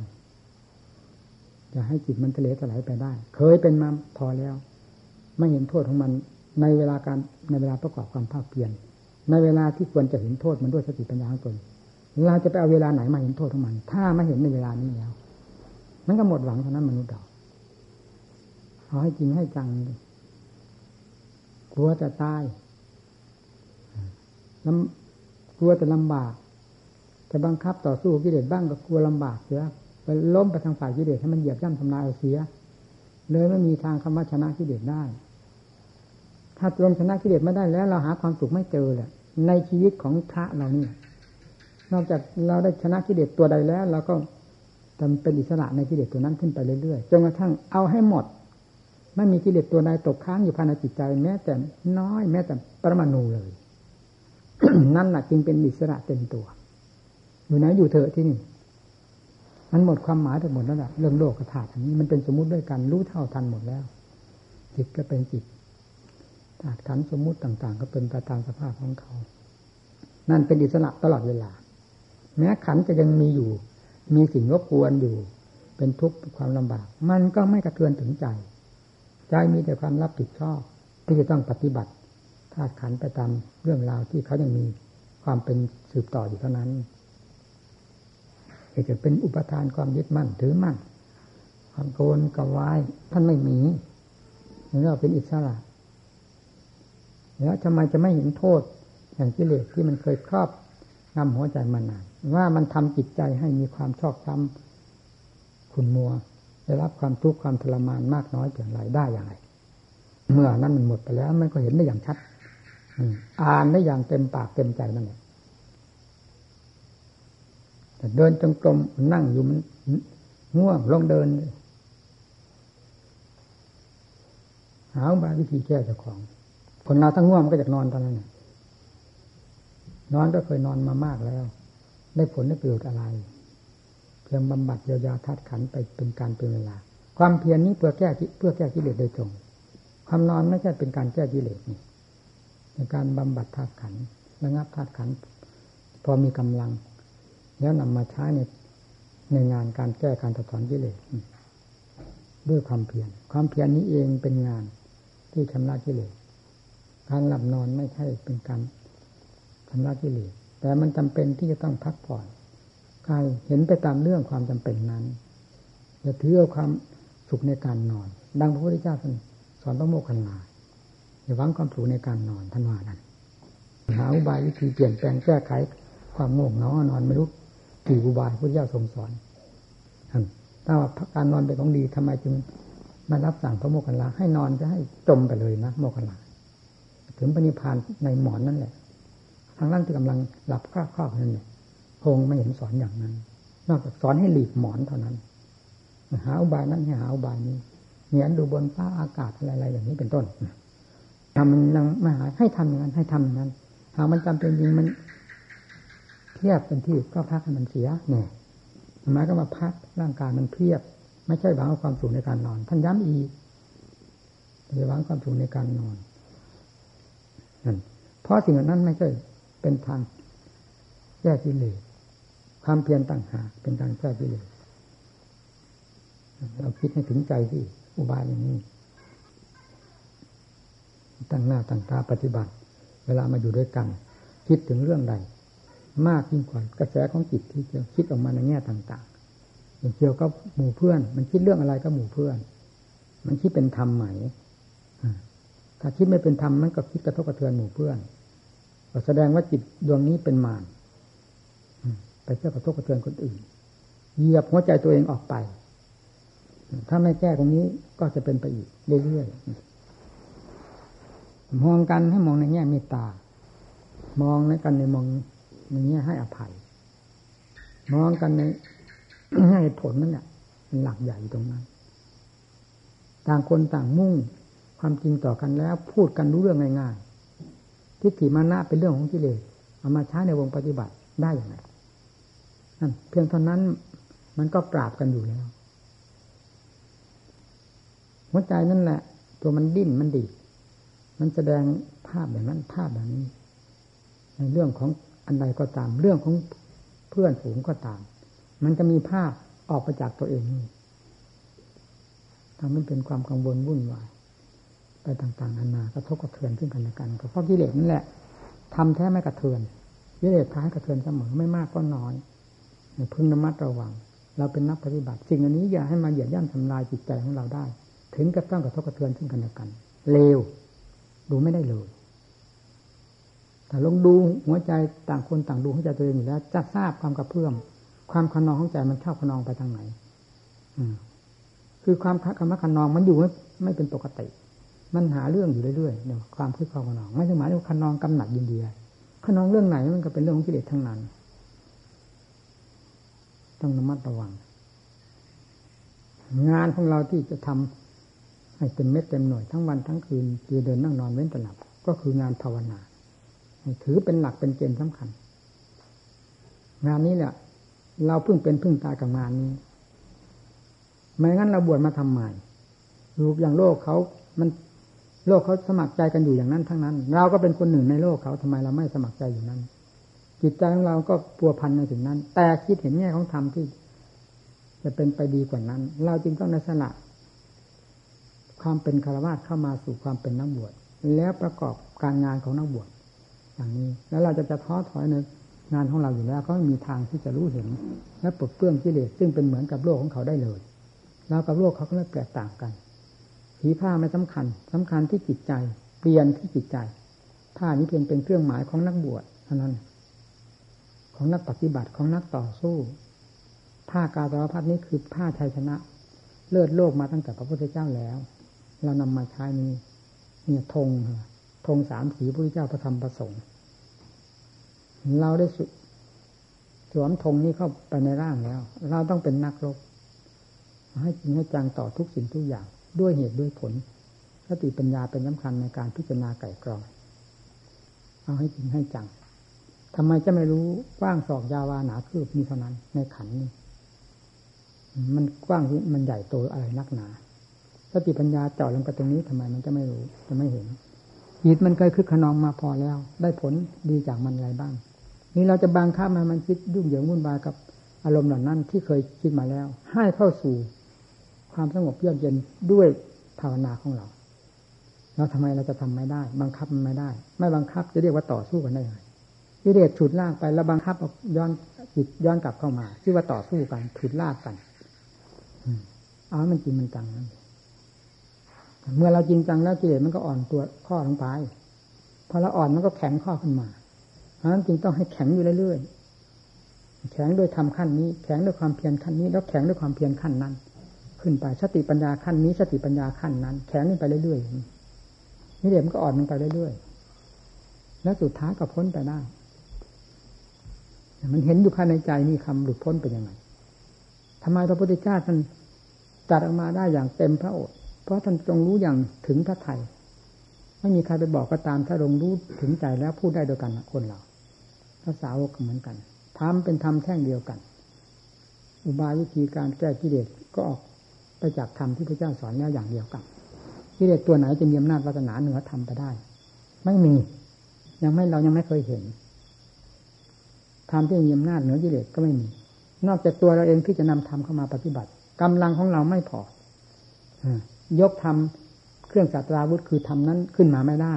จะให้จิตมันทะเลถลายไปได้ เคยเป็นมาพอแล้ว ไม่เห็นโทษของมันในเวลาการในเวลาประกอบความภาคเพียรในเวลาที่ควรจะเห็นโทษมันด้วยสติปัญญาของตน เราจะไปเอาเวลาไหนมาเห็นโทษของมัน ถ้าไม่เห็นในเวลานี้แล้วมันก็หมดหวังเท่านั้นมนุษย์เราเอาให้จริงให้จังกลัวจะตายลำกลัวจะลำบากจะบังคับต่อสู้กิเลสบ้างก็กลัวลำบากเสียไปล้มไปทางฝ่ายกิเลสให้มันเหยียบย่ำทำลายเอาเสีย เลยไม่มีทางคำว่าชนะกิเลสได้ ถ้าตรงชนะกิเลสไม่ได้แล้ว เราหาความสุขไม่เจอแหละในชีวิตของพระเรานี่ นอกจากเราได้ชนะกิเลสตัวใดแล้วเราก็ทำเป็นอิสระในกิเลสตัวนั้นขึ้นไปเรื่อยๆจนกระทั่งเอาให้หมด ไม่มีกิเลสตัวใดตกค้างอยู่ภายในจิตใจ แม้แต่น้อย แม้แต่ปรมาณูเลย นั่นแหละจึงเป็นอิสระเต็มตัว อยู่ไหนอยู่เถอะที่นี่มันหมดความหมายไปหมดแล้วละเรื่องโลกกระถาอันนี้มันเป็นสมมุติด้วยกันรู้เท่าทันหมดแล้ว จิตก็เป็นจิตธาตุขันสมมุติต่าง ๆ ก็เป็นไปตามสภาพของเขา นั่นเป็นอิสระตลอดเวลา แม้ขันจะยังมีอยู่ มีสิ่งรบกวนอยู่ เป็นทุกข์ความลำบาก มันก็ไม่กระเทือนถึงใจ ใจมีแต่ความรับผิดชอบที่จะต้องปฏิบัติธาตุขันไปตามเรื่องราวที่เขายังมีความเป็นสืบต่ออยู่เท่านั้นจะเป็นอุปทานความยึดมั่นถือมั่นความโกนกวายท่านไม่มีนี่เราเป็นอิสระแล้วทำไมจะไม่เห็นโทษ อย่างกิเลสที่มันเคยครอบ งำหัวใจมานานว่ามันทำจิตใจให้มีความชอบธรรมคุณมัว ได้รับความทุกข์ความทรมานมากน้อยเพียงไรได้อย่างไร เมื่อนั้นมันหมดไปแล้ว มันก็เห็นได้อย่างชัดอ่านได้อย่างเต็มปากเต็มใจนั่นแหละแต่เดินจงกรมนั่งอยู่มันง่วงลงเดินหาบาวิธีแก้เจ้าของคนเราทั้งง่วงก็จะนอนตอนนั้น นอนก็เคยนอนมามากแล้ว ได้ผลได้ประโยชน์อะไร เพียงบำบัดเยียวยาธาตุขันไปเป็นการเป็นเวลา ความเพียรนี้เพื่อแก้เพื่อแก้กิเลสโดยตรงความนอนไม่ใช่เป็นการแก้กิเลสนี่เป็นการบำบัดธาตุขันระงับธาตุขันพอมีกำลัง แล้วนำมาใช้ในในงานการแก้การถอดถอนกิเลสด้วยความเพียรความเพียรนี้เองเป็นงานที่ชำระกิเลสการหลับนอนไม่ใช่เป็นการ ชำระกิเลสแต่มันจำเป็นที่จะต้องพักผ่อนกายเห็นไปตามเรื่องความจำเป็นนั้นอย่าถือเอาความสุขในการนอน ดังพระพุทธเจ้าสอนพระโมคคัลลาอย่าหวังความสุขในการนอนท่านว่านั้นหาอุบายวิธีเปลี่ยนแปลงแก้ไขความโง่เงานอนไม่รู้กี่อุบายพระเจ้าทรงสอนถ้าว่าการนอนเป็นของดีทำไมจึงมารับสั่งพระโมคคัลลาให้นอนจะให้จมไปเลยนะโมคคัลลาถึงปณิพานในหมอนนั่นแหละ ทางร่างที่กำลังหลับคร่าวๆนั่นแหละพงไม่เห็นสอนอย่างนั้น นอกจากสอนให้หลีกหมอนเท่านั้น หาอุบายนั้นให้หาอุบายนี้เหนียนดูบนฟ้าอากาศอะไรๆอย่างนี้เป็นต้นทำมันยังไม่หายให้ทำอย่างนั้น ให้ทำอย่างนั้น หามันจำเป็นจริงมันเทียบเป็นที่ก็พักให้มันเสียเนี่ยหมายก็มาพักร่างกายมันเพียบ ไม่ใช่หวังเอาความสุขในการนอน ท่านย้ำอีกอย่าหวังความสุขในการนอนนั่นเพราะสิ่งนั้นไม่ใช่ เป็นทางแก้กิเลสความเพียรต่างหากเป็นทางแก้กิเลสเราคิดให้ถึงใจที่อุบายอย่างนี้ตั้งหน้าตั้งตาปฏิบัติ เวลามาอยู่ด้วยกัน คิดถึงเรื่องใด มากยิ่งกว่ากระแสของจิตที่จะคิดออกมาในแง่ต่างๆอย่างเกี่ยวกับหมู่เพื่อน มันคิดเรื่องอะไรก็หมู่เพื่อน มันคิดเป็นธรรมไหมถ้าคิดไม่เป็นธรรมมันก็คิดกระทบกระเทือนหมู่เพื่อน แสดงว่าจิตดวงนี้เป็นมารไปเชื่อกระทบกระเทือนคนอื่นเหยียบหัวใจตัวเองออกไป ถ้าไม่แก้ตรงนี้ก็จะเป็นไปอีกเรื่อยๆมองกันให้มองในแง่เมตตามองในกันในมองในแง่ให้อภัย มองกันในแง่ผลนั่นแหละเป็นหลักใหญ่ตรงนั้น ต่างคนต่างมุ่งความจริงต่อกันแล้ว พูดกันรู้เรื่องง่ายๆ ทิฏฐิมานะเป็นเรื่องของกิเลสเอามาใช้ในวงปฏิบัติได้อย่างไรนั่นเพียงเท่านั้นมันก็ปราบกันอยู่แล้วหัวใจนั่นแหละ ตัวมันดิ้นมันดีมันแสดงภาพอย่างนั้นภาพแบบนี้ ในเรื่องของอันใดก็ตาม เรื่องของเพื่อนฝูงก็ตาม มันจะมีภาพออกมาจากตัวเองนี่ทำให้เป็นความกังวลวุ่นวาย ต่างๆนานากระทบกระเทือนขึ้นกันและกันก็เพราะกิเลสนั่นแหละทำแท้ไม่กระเทือนกิเลสท้ายกระเทือนเสมอไม่มากก็น้อยพึงระมัดระวัง เราเป็นนักปฏิบัติสิ่งอันนี้อย่าให้มาเหยียบย่ำทำลายจิตใจของเราได้ ถึงกับต้องกระทบกระเทือนขึ้นกันและกันเลวดูไม่ได้เลยแต่ลงดูหัวใจต่างคนต่างดูหัวใจตัวเองอยู่แล้ว จะทราบความกระเพื่อมความขนองของใจมันชอบขนองไปทางไหน อืคือความคำว่าขนองมันอยู่ไม่ไม่เป็นปกติ มันหาเรื่องอยู่เรื่อยๆเนี่ยความคิดความขนองไม่ใช่หมายถึงขนองกำหนัดยินดีขนองเรื่องไหนมันก็เป็นเรื่องของกิเลสทั้งนั้น ต้องระมัดระวัง งานของเราที่จะทำให้เต็มเม็ดเต็มหน่วยทั้งวันทั้งคืนเดินนั่งนอนเว้นแต่หลับ ก็คืองานภาวนาถือเป็นหลักเป็นเกณฑ์สำคัญ งานนี้แหละเราเพิ่งเป็นเพิ่งตายกับงานนี้ไม่งั้นเราบวชมาทำใหม่รูปอย่างโลกเขามัน โลกเขาสมัครใจกันอยู่อย่างนั้นทั้งนั้น เราก็เป็นคนหนึ่งในโลกเขาทำไมเราไม่สมัครใจอยู่นั้น จิตใจของเราก็ปัวพันในถึงนั้น แต่คิดเห็นแง่ของธรรมที่ จะเป็นไปดีกว่านั้น เราจึงต้องในสละ ความเป็นคารวะเข้ามาสู่ความเป็นนักบวชแล้วประกอบการงานของนักบวชอย่างนี้ แล้วเราจะจะท้อถอยในงานของเราอยู่แล้วก็มีทางที่จะรู้เห็น และปลดเปลื้องกิเลสซึ่งเป็นเหมือนกับโลกของเขาได้เลยเรากับโลกเขาก็ไม่แตกต่างกัน สีผ้าไม่สำคัญสำคัญที่จิตใจ เปลี่ยนที่จิตใจ ผ้านี้เพียงเป็นเครื่องหมายของนักบวชเท่านั้น ของนักปฏิบัติของนักต่อสู้ ผ้ากาตวพัดนี้คือผ้าชัยชนะ เลิศโลกมาตั้งแต่พระพุทธเจ้าแล้ว เรานำมาใช้นี้เนี่ยธงธงสามสีพระพุทธเจ้าพระธรรมประสงค์เราได้สุสวมธงนี้เข้าไปในร่างแล้ว เราต้องเป็นนักรบให้จริงให้จังต่อทุกสิ่งทุกอย่าง ด้วยเหตุด้วยผลสติปัญญาเป็นสำคัญในการพิจารณาไก่กรองเอาให้จริงให้จังทำไมจะไม่รู้กว้างศอกยาวาหนาคืบมีเท่านั้น ในขันนี้ มันกว้างมันใหญ่โตอะไรนักหนาสติปัญญาเจาะลงไปตรงนี้ทำไมมันจะไม่รู้จะไม่เห็นจิตมันเคยคึกขนองมาพอแล้ว ได้ผลดีจากมันอะไรบ้าง นี่เราจะบังคับมันมันคิดยุ่งเหยิงวุ่นวายกับอารมณ์เหล่านั้นที่เคยคิดมาแล้ว ให้เข้าสู่ ความสงบเยือกเย็นด้วยภาวนาของเราเราทำไมเราจะทำไม่ได้ บังคับมันไม่ได้ ไม่บังคับจะเรียกว่าต่อสู้กันได้ไงกิเลสฉุดลากไปแล้วบังคับย้อนจิตย้อนกลับเข้ามาชื่อว่าต่อสู้กันฉุดลากกันเอามันจริงมันจังนั้นเมื่อเราจริงจังแล้วกิเลสมันก็อ่อนตัวข้อลงไปพอเราอ่อนมันก็แข็งข้อขึ้นมาเพราะฉะนั้นจึงต้องให้แข็งอยู่เรื่อยๆแข็งโดยทำขั้นนี้ แข็งด้วยความเพียรขั้นนี้ แล้วแข็งด้วยความเพียรขั้นนั้น ขึ้นไปสติปัญญาขั้นนี้สติปัญญาขั้นนั้น แข็งขึ้นไปเรื่อยๆนี่เดี๋ยวมันก็อ่อนลงไปเรื่อยๆแล้วสุดท้ายก็พ้นไปได้มันเห็นอยู่ภายในใจนี่คำหลุดพ้นเป็นยังไงทำไมพระพุทธเจ้าท่านจัดออกมาได้อย่างเต็มพระโอษฐ์เพราะท่านทรงรู้อย่างถึงพระไทยไม่มีใครไปบอกก็ตามถ้าลงรู้ถึงใจแล้วพูดได้โดยกันคนเราภาษาวกเหมือนกันทำเป็นธรรมแท่งเดียวกัน อุบายวิธีการแก้กิเลสก็ออก ไปจากธรรมที่พระเจ้าสอนแล้วอย่างเดียวกันกิเลสตัวไหนจะมีอำนาจวาสนาเหนือธรรมไปได้ ไม่มี ยังไม่เรายังไม่เคยเห็นธรรมที่มีอำนาจเหนือกิเลสก็ไม่มี นอกจากตัวเราเองที่จะนำธรรมเข้ามาปฏิบัติกำลังของเราไม่พอยกธรรมเครื่องสัตราวุธคือธรรมนั้นขึ้นมาไม่ได้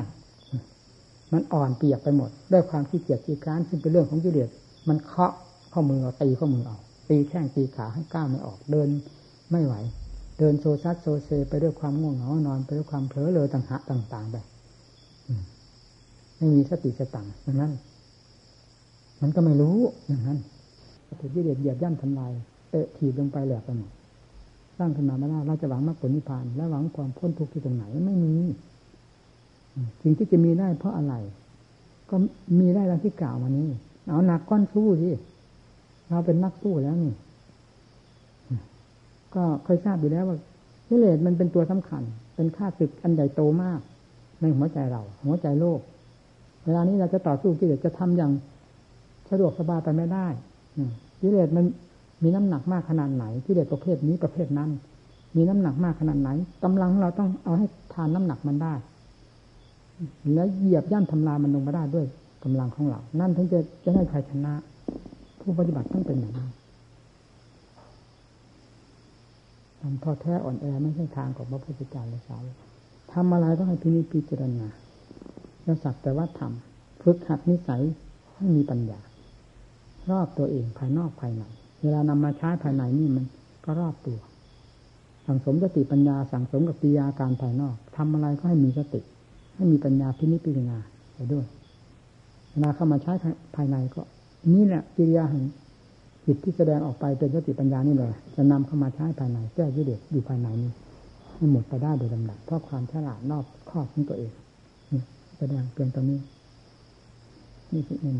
มันอ่อนเปียกไปหมด ด้วยความขี้เกียจขี้การซึ่งเป็นเรื่องของกิเลสมันเคาะข้อมือเราตีข้อมือเอาตีแข้งตีขาให้ก้าวไม่ออกเดินไม่ไหว เดินโซซัดโซเซไปด้วยความง่วงเหงานอน ไปด้วยความเผลอเลยต่างหะต่างๆไปไม่มีสติสตังอย่างนั้น มันก็ไม่รู้อย่างนั้นถูกกิเลสเหยียบย่ำทำลายเตะถีบลงไปแหลกไปหมดสร้างขึ้นมาไม่ได้เราจะหวังมรรคผลนิพพานและหวังความพ้นทุกข์ที่ตรงไหนไม่มีสิ่งที่จะมีได้เพราะอะไร ก็มีได้ดังที่กล่าวมานี้เอาหนักก้อนสู้ที่เราเป็นนักสู้แล้วนี่ ก็เคยทราบอยู่แล้วว่ากิเลสมันเป็นตัวสำคัญ เป็นค่าศึกอันใหญ่โตมาก ในหัวใจเรา หัวใจโลก เวลานี้เราจะต่อสู้กิเลสจะทำอย่างสะดวกสบายไปไม่ได้กิเลสมันมีน้ำหนักมากขนาดไหนกิเลสประเภทนี้ประเภทนั้น มีน้ำหนักมากขนาดไหนกำลังเราต้องเอาให้ทานน้ำหนักมันได้ แล้วเหยียบย่ำทำลายมันลงมาได้ด้วยกำลังของเรา นั่นถึงจะจะได้ชัยชนะ ผู้ปฏิบัติต้องเป็นอย่างนั้น ทำทอแท้อ่อนแอไม่ใช่ทางของพระพุทธเจ้าเลยสาวทำอะไรก็ให้พินิจพิจารณาแล้วสักแต่ว่าทำฝึกหัดนิสัยให้มีปัญญา รอบตัวเองภายนอกภายในเวลานำมาใช้ภายในนี่มันก็รอบตัว สังสมสติปัญญา สังสมกับปิยาการภายนอกทำอะไรก็ให้มีสติ ให้มีปัญญาพินิจพิจารณาไปด้วยเวลาเข้ามาใช้ภายในก็ นี่แหละกิริยาแห่ง จิตที่แสดงออกไปเป็นสติปัญญานี่เลยจะนำเข้ามาใช้ภายในแก้กิเลสอยู่ภายในนี้ให้หมดไปได้โดยลำดับเพราะความฉลาดนอกครอบของตัวเองแสดงเพียงตรงนี้นี่คือเอง